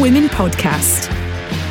Women podcast.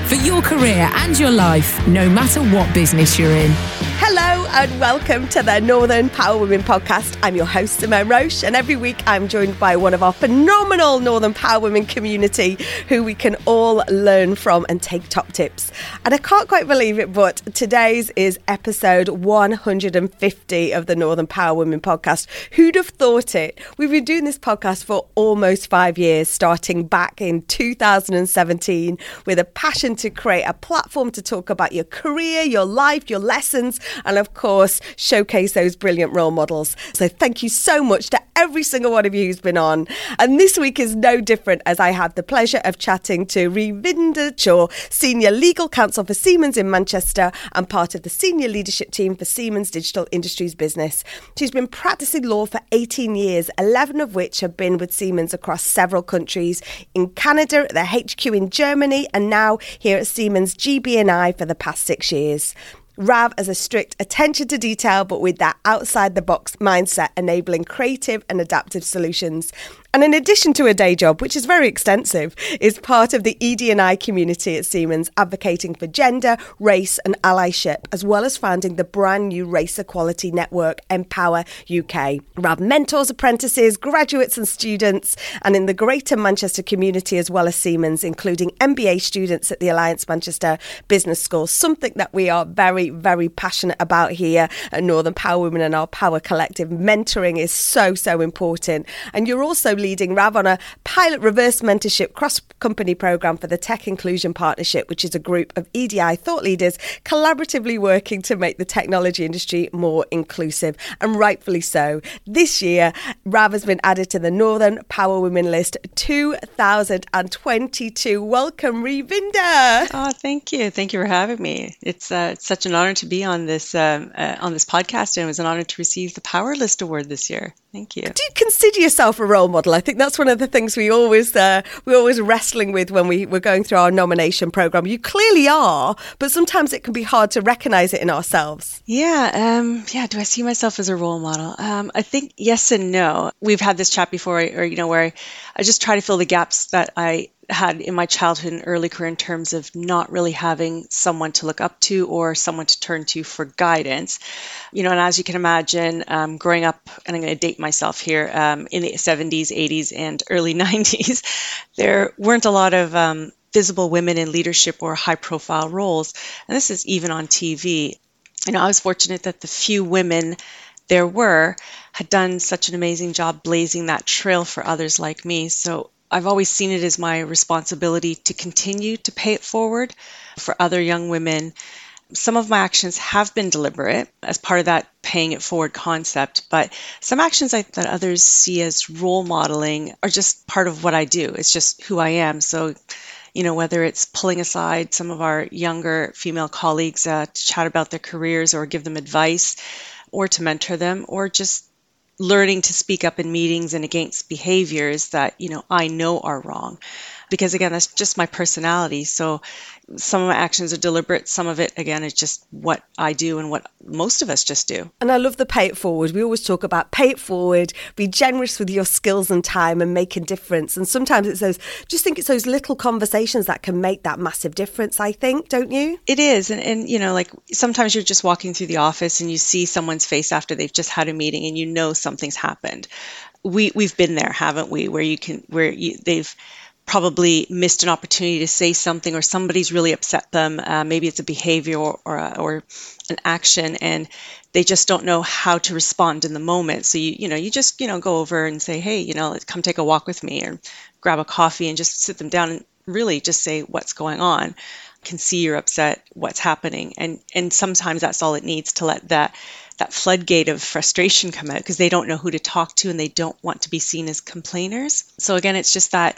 For your career and your life, no matter what business you're in. Hello and welcome to the Northern Power Women podcast. I'm your host, Simone Roche, and every week I'm joined by one of our phenomenal Northern Power Women community who we can all learn from and take top tips. And I can't quite believe it, but today's is episode 150 of the Northern Power Women podcast. Who'd have thought it? We've been doing this podcast for almost five years, starting back in 2017 with a passion to create a platform to talk about your career, your life, your lessons, and of course, showcase those brilliant role models. So thank you so much to every single one of you who's been on. And this week is no different as I have the pleasure of chatting to Revinda Chaw, Senior Legal Counsel for Siemens in Manchester and part of the senior leadership team for Siemens Digital Industries business. She's been practicing law for 18 years, 11 of which have been with Siemens across several countries, in Canada, at their HQ in Germany, and now here at Siemens GB&I for the past six years. Rav as a strict attention to detail, but with that outside the box mindset, enabling creative and adaptive solutions. And in addition to a day job, which is very extensive, is part of the ED&I community at Siemens, advocating for gender, race, and allyship, as well as founding the brand new race equality network Empower UK. Rav mentors apprentices, graduates, and students, and in the Greater Manchester community as well as Siemens, including MBA students at the Alliance Manchester Business School, something that we are very, very passionate about here at Northern Power Women and our Power Collective. Mentoring is so, so important. And you're also leading Rav on a pilot reverse mentorship cross company program for the Tech Inclusion Partnership, which is a group of EDI thought leaders collaboratively working to make the technology industry more inclusive, and rightfully so. This year, Rav has been added to the Northern Power Women list 2022. Welcome, Revinda. Oh, thank you. Thank you for having me. It's, uh, it's such an honor to be on this um, uh, on this podcast, and it was an honor to receive the Power List Award this year. Thank you. Do you consider yourself a role model? I think that's one of the things we always uh, we're always wrestling with when we we're going through our nomination program. You clearly are, but sometimes it can be hard to recognise it in ourselves. Yeah, um, yeah. Do I see myself as a role model? Um, I think yes and no. We've had this chat before, or you know, where I just try to fill the gaps that I had in my childhood and early career in terms of not really having someone to look up to or someone to turn to for guidance. You know, and as you can imagine, um, growing up, and I'm going to date myself here, um, in the 70s, 80s, and early 90s, there weren't a lot of um, visible women in leadership or high profile roles. And this is even on TV. You know, I was fortunate that the few women there were had done such an amazing job blazing that trail for others like me. So I've always seen it as my responsibility to continue to pay it forward for other young women. Some of my actions have been deliberate as part of that paying it forward concept, but some actions I, that others see as role modeling are just part of what I do. It's just who I am. So, you know, whether it's pulling aside some of our younger female colleagues uh, to chat about their careers or give them advice or to mentor them or just learning to speak up in meetings and against behaviors that you know I know are wrong because again that's just my personality so some of my actions are deliberate some of it again is just what I do and what most of us just do And I love the pay it forward. We always talk about pay it forward, be generous with your skills and time and make a difference. And sometimes it's those, just think it's those little conversations that can make that massive difference, I think, don't you? It is, and, and you know, like sometimes you're just walking through the office and you see someone's face after they've just had a meeting, and you know something's happened. We we've been there, haven't we? Where you can where you, they've probably missed an opportunity to say something, or somebody's really upset them. Uh, maybe it's a behavior or or, a, or an action, and they just don't know how to respond in the moment. So you you know you just you know go over and say, hey, you know, come take a walk with me, or grab a coffee and just sit them down and really just say what's going on I can see you're upset, what's happening. And and sometimes that's all it needs to let that that floodgate of frustration come out because they don't know who to talk to and they don't want to be seen as complainers. So again, it's just that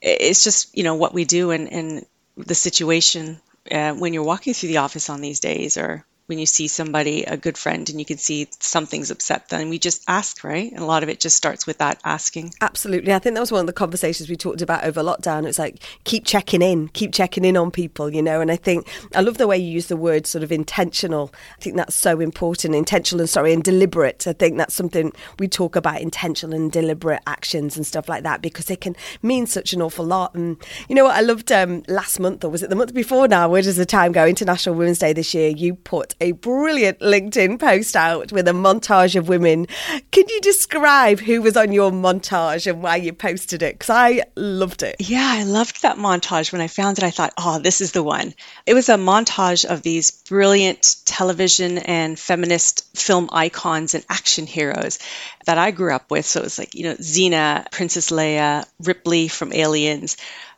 it's just you know what we do and and the situation uh, when you're walking through the office on these days or when you see somebody, a good friend, and you can see something's upset, then we just ask, right? And a lot of it just starts with that asking. Absolutely. I think that was one of the conversations we talked about over lockdown. It's like keep checking in, keep checking in on people, you know. And I think I love the way you use the word sort of intentional. I think that's so important. Intentional and sorry, and deliberate. I think that's something we talk about intentional and deliberate actions and stuff like that because they can mean such an awful lot. And you know what? I loved um, last month, or was it the month before now? Where does the time go? International Women's Day this year. You put a brilliant LinkedIn post out with a montage of women. Can you describe who was on your montage and why you posted it? Because I loved it. Yeah, I loved that montage. When I found it, I thought, oh, this is the one. It was a montage of these brilliant television and feminist film icons and action heroes that I grew up with. So it was like, you know, Xena, Princess Leia, Ripley from Aliens,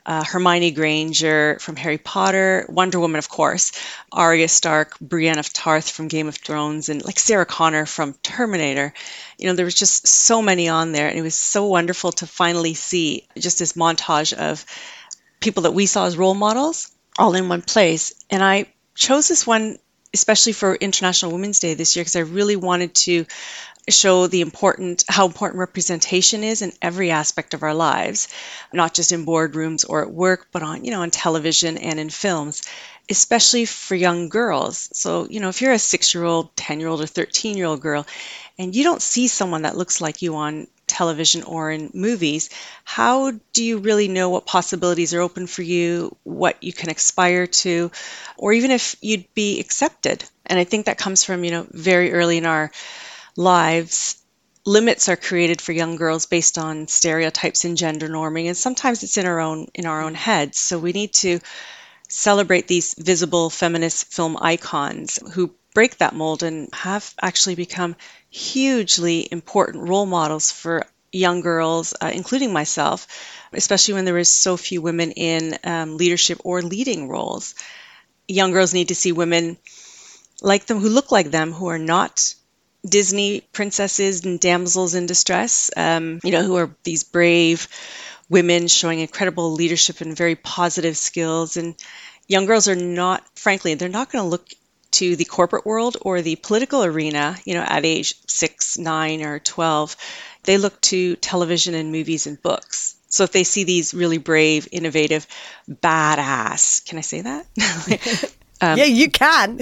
uh, Hermione Granger from Harry Potter, Wonder Woman, of course, Arya Stark, Brienne of Tarth from Game of Thrones, and like Sarah Connor from Terminator. You know, there was just so many on there, and it was so wonderful to finally see just this montage of people that we saw as role models all in one place. And I chose this one especially for International Women's Day this year because I really wanted to show the important how important representation is in every aspect of our lives not just in boardrooms or at work but on you know on television and in films especially for young girls. So you know if you're a 6 year old 10 year old or 13 year old girl and you don't see someone that looks like you on television or in movies how do you really know what possibilities are open for you what you can aspire to or even if you'd be accepted? And i think that comes from you know very early in our lives, limits are created for young girls based on stereotypes and gender norming, and sometimes it's in our own in our own heads. So we need to celebrate these visible feminist film icons who break that mold and have actually become hugely important role models for young girls, uh, including myself, especially when there is so few women in um, leadership or leading roles. Young girls need to see women like them who look like them, who are not Disney princesses and damsels in distress, um, you know, who are these brave women showing incredible leadership and very positive skills. And young girls are not, frankly, they're not going to look to the corporate world or the political arena, you know, at age six, nine, or 12. They look to television and movies and books. So if they see these really brave, innovative, badass, can I say that? Um, yeah, you can.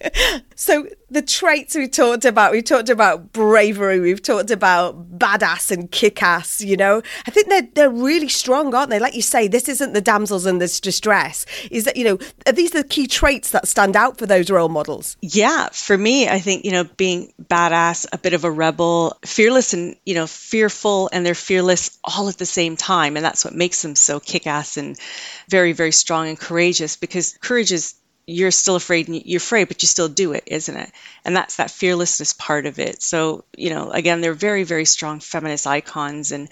so the traits we talked about, we talked about bravery, we've talked about badass and kick-ass. You know, I think they're they're really strong, aren't they? Like you say, this isn't the damsels in this distress. Is that you know, are these the key traits that stand out for those role models? Yeah, for me, I think you know, being badass, a bit of a rebel, fearless, and you know, fearful, and they're fearless all at the same time, and that's what makes them so kick-ass and very, very strong and courageous. Because courage is you're still afraid and you're afraid but you still do it isn't it? And that's that fearlessness part of it. So you know again they're very very strong feminist icons and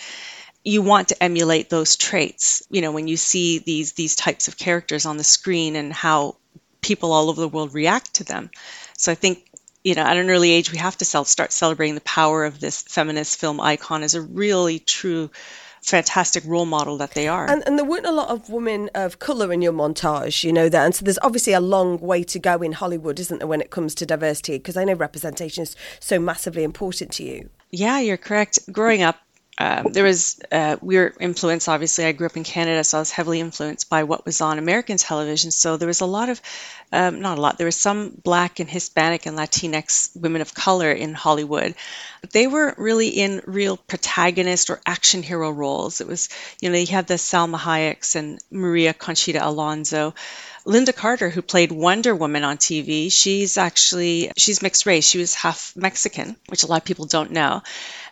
you want to emulate those traits you know when you see these these types of characters on the screen and how people all over the world react to them. So i think you know at an early age we have to start celebrating the power of this feminist film icon as a really true fantastic role model that they are. And, and there weren't a lot of women of colour in your montage, you know that. And so there's obviously a long way to go in Hollywood, isn't there, when it comes to diversity? Because I know representation is so massively important to you. Yeah, you're correct. Growing up, um, there was uh, we were influenced. Obviously, I grew up in Canada, so I was heavily influenced by what was on American television. So there was a lot of, um, not a lot. There was some Black and Hispanic and Latinx women of color in Hollywood. They weren't really in real protagonist or action hero roles. It was, you know, you had the Salma Hayeks and Maria Conchita Alonso. Lynda Carter, who played Wonder Woman on TV, she's actually she's mixed race. She was half Mexican, which a lot of people don't know.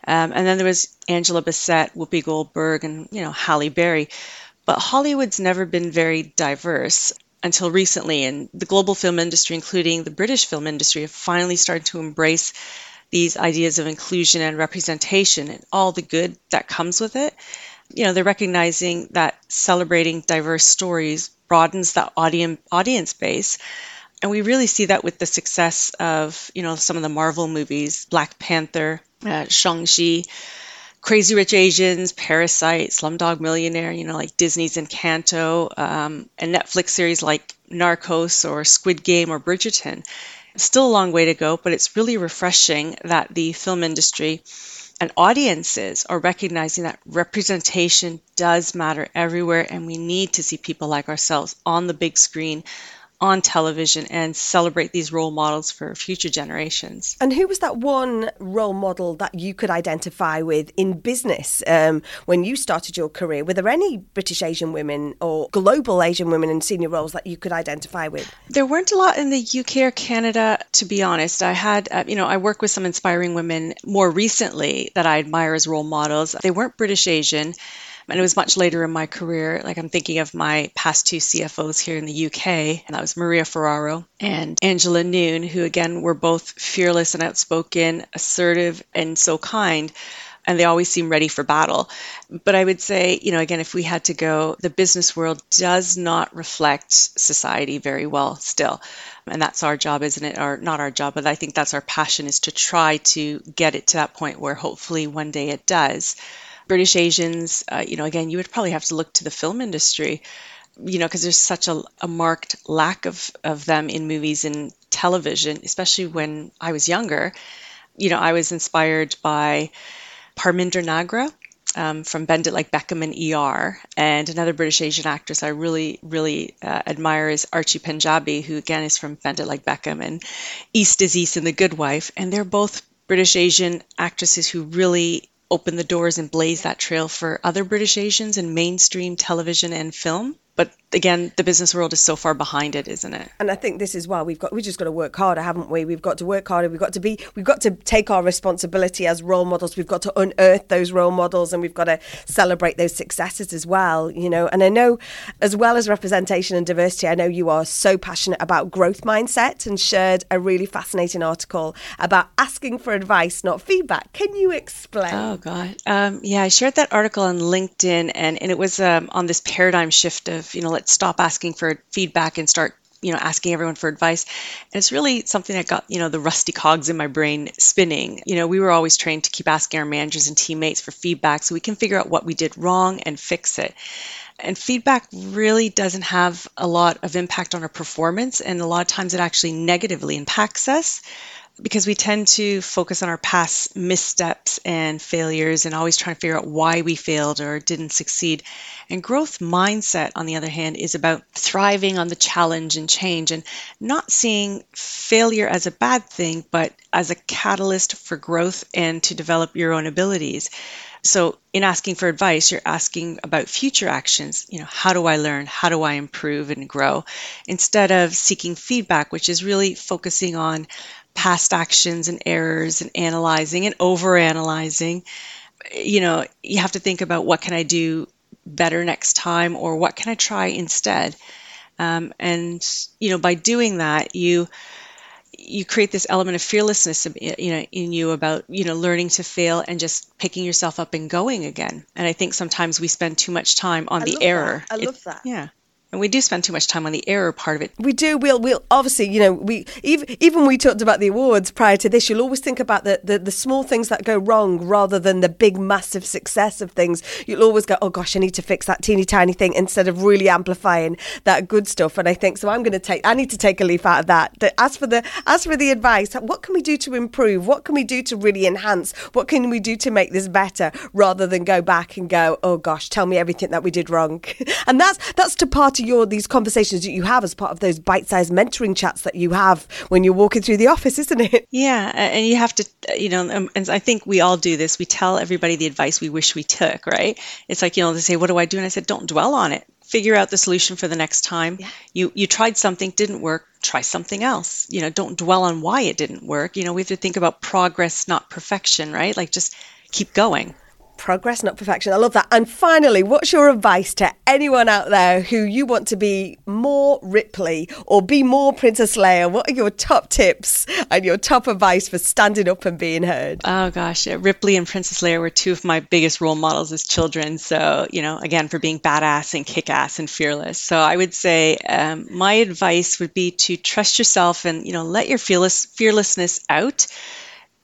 Um, and then there was Angela Bassett, Whoopi Goldberg, and you know Halle Berry. But Hollywood's never been very diverse until recently, and the global film industry, including the British film industry, have finally started to embrace these ideas of inclusion and representation and all the good that comes with it. You know, they're recognizing that celebrating diverse stories broadens the audience audience base. And we really see that with the success of, you know, some of the Marvel movies, Black Panther, uh, Shang-Chi, Crazy Rich Asians, Parasite, Slumdog Millionaire, you know, like Disney's Encanto, um, and Netflix series like Narcos or Squid Game or Bridgerton. Still a long way to go, but it's really refreshing that the film industry and audiences are recognizing that representation does matter everywhere, and we need to see people like ourselves on the big screen on television and celebrate these role models for future generations. And who was that one role model that you could identify with in business um, when you started your career? Were there any British Asian women or global Asian women in senior roles that you could identify with? There weren't a lot in the UK or Canada, to be honest. I had, uh, you know, I work with some inspiring women more recently that I admire as role models. They weren't British Asian. And it was much later in my career. Like I'm thinking of my past two CFOs here in the UK, and that was Maria Ferraro and Angela Noon, who again were both fearless and outspoken, assertive, and so kind and they always seem ready for battle. But I would say, you know, again, if we had to go, the business world does not reflect society very well still. And that's our job, isn't it? Or not our job, but I think that's our passion is to try to get it to that point where hopefully one day it does. British Asians, uh, you know, again, you would probably have to look to the film industry, you know, because there's such a, a marked lack of, of them in movies and television, especially when I was younger. You know, I was inspired by Parminder Nagra. Um, from Bend It Like Beckham and ER, and another British Asian actress I really, really uh, admire is Archie Panjabi, who again is from Bend It Like Beckham and East is East and The Good Wife, and they're both British Asian actresses who really opened the doors and blazed that trail for other British Asians in mainstream television and film. But again, the business world is so far behind it, isn't it? And I think this is why we've got we just got to work harder, haven't we? We've got to work harder. We've got to be we've got to take our responsibility as role models. We've got to unearth those role models and we've got to celebrate those successes as well, you know. And I know as well as representation and diversity, I know you are so passionate about growth mindset and shared a really fascinating article about asking for advice, not feedback. Can you explain? Oh God, um, yeah, I shared that article on LinkedIn, and and it was um, on this paradigm shift of you know let's stop asking for feedback and start you know asking everyone for advice. And it's really something that got you know the rusty cogs in my brain spinning. You know we were always trained to keep asking our managers and teammates for feedback so we can figure out what we did wrong and fix it. And feedback really doesn't have a lot of impact on our performance and a lot of times it actually negatively impacts us because we tend to focus on our past missteps and failures and always trying to figure out why we failed or didn't succeed. And growth mindset, on the other hand, is about thriving on the challenge and change and not seeing failure as a bad thing, but as a catalyst for growth and to develop your own abilities. So, in asking for advice, you're asking about future actions. You know, how do I learn? How do I improve and grow? Instead of seeking feedback, which is really focusing on past actions and errors and analyzing and over analyzing you know you have to think about what can i do better next time or what can i try instead? Um, and you know by doing that you you create this element of fearlessness you know in you about you know learning to fail and just picking yourself up and going again. And i think sometimes we spend too much time on I the error that. I It- love that. yeah and we do spend too much time on the error part of it We do. We'll. We'll obviously. You know. We even even we talked about the awards prior to this. You'll always think about the, the the small things that go wrong rather than the big massive success of things. You'll always go, oh gosh, I need to fix that teeny tiny thing instead of really amplifying that good stuff. And I think so. I'm going to take. I need to take a leaf out of that. As for the as for the advice, what can we do to improve? What can we do to really enhance? What can we do to make this better? Rather than go back and go, oh gosh, tell me everything that we did wrong. and that's that's to part of your these conversations that you have as part of those bite-sized mentoring chats that you have when you're walking through the office, isn't it? Yeah, and you have to, you know, um, and I think we all do this. We tell everybody the advice we wish we took, right? It's like, you know, they say, "What do I do?" And I said, "Don't dwell on it. Figure out the solution for the next time. You you tried something, didn't work. Try something else. You know, don't dwell on why it didn't work. You know, we have to think about progress, not perfection, right? Like just keep going." Progress, not perfection. I love that. And finally, what's your advice to anyone out there who you want to be more Ripley or be more Princess Leia? What are your top tips and your top advice for standing up and being heard? Oh gosh, Ripley and Princess Leia were two of my biggest role models as children. So, you know, again, for being badass and kick ass and fearless. So, I would say um, my advice would be to trust yourself and, you know, let your fearless, fearlessness out.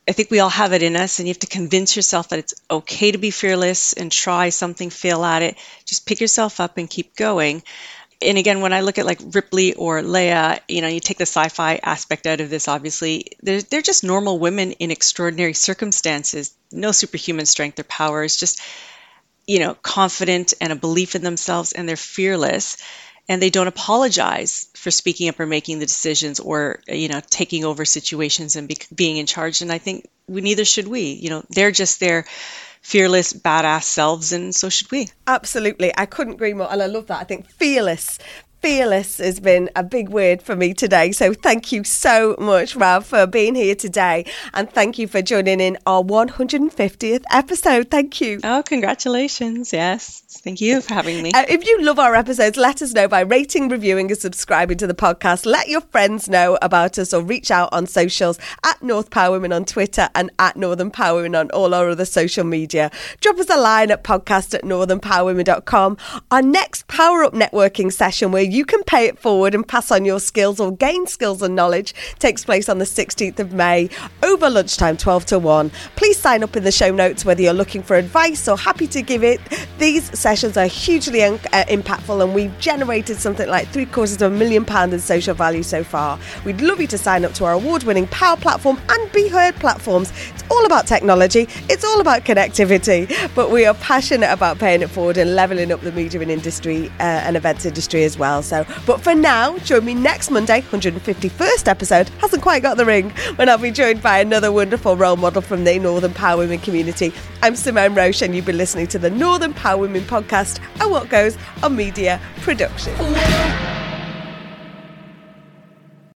I think we all have it in us, and you have to convince yourself that it's okay to be fearless and try something, fail at it. Just pick yourself up and keep going. And again, when I look at like Ripley or Leia, you know, you take the sci-fi aspect out of this. Obviously, they're they're just normal women in extraordinary circumstances. No superhuman strength or powers, just you know, confident and a belief in themselves, and they're fearless and they don't apologize for speaking up or making the decisions or you know taking over situations and be, being in charge and i think we neither should we you know they're just their fearless badass selves and so should we Absolutely. I couldn't agree more. And I love that. I think fearless. Fearless has been a big word for me today. So thank you so much, Rav, for being here today. And thank you for joining in our 150th episode. Thank you. oh congratulations yes thank you for having me Uh, if you love our episodes, let us know by rating, reviewing, and subscribing to the podcast. Let your friends know about us or reach out on socials at North Power Women on Twitter and at Northern Power Women on all our other social media. Drop us a line at podcast at northernpowerwomen.com. Our next Power Up networking session, where you can pay it forward and pass on your skills or gain skills and knowledge, takes place on the 16th of May over lunchtime, 12 to 1. Please sign up in the show notes whether you're looking for advice or happy to give it. These sessions are hugely uh, impactful and we've generated something like three quarters of a million pounds in social value so far. We'd love you to sign up to our award winning Power Platform and Be Heard platforms. It's all about technology, it's all about connectivity, but we are passionate about paying it forward and levelling up the media and industry uh, and events industry as well. So, but for now, join me next Monday, 151st episode, hasn't quite got the ring, when I'll be joined by another wonderful role model from the Northern Power Women community. I'm Simone Roche, and you've been listening to the Northern Power Women podcast and what goes on media production.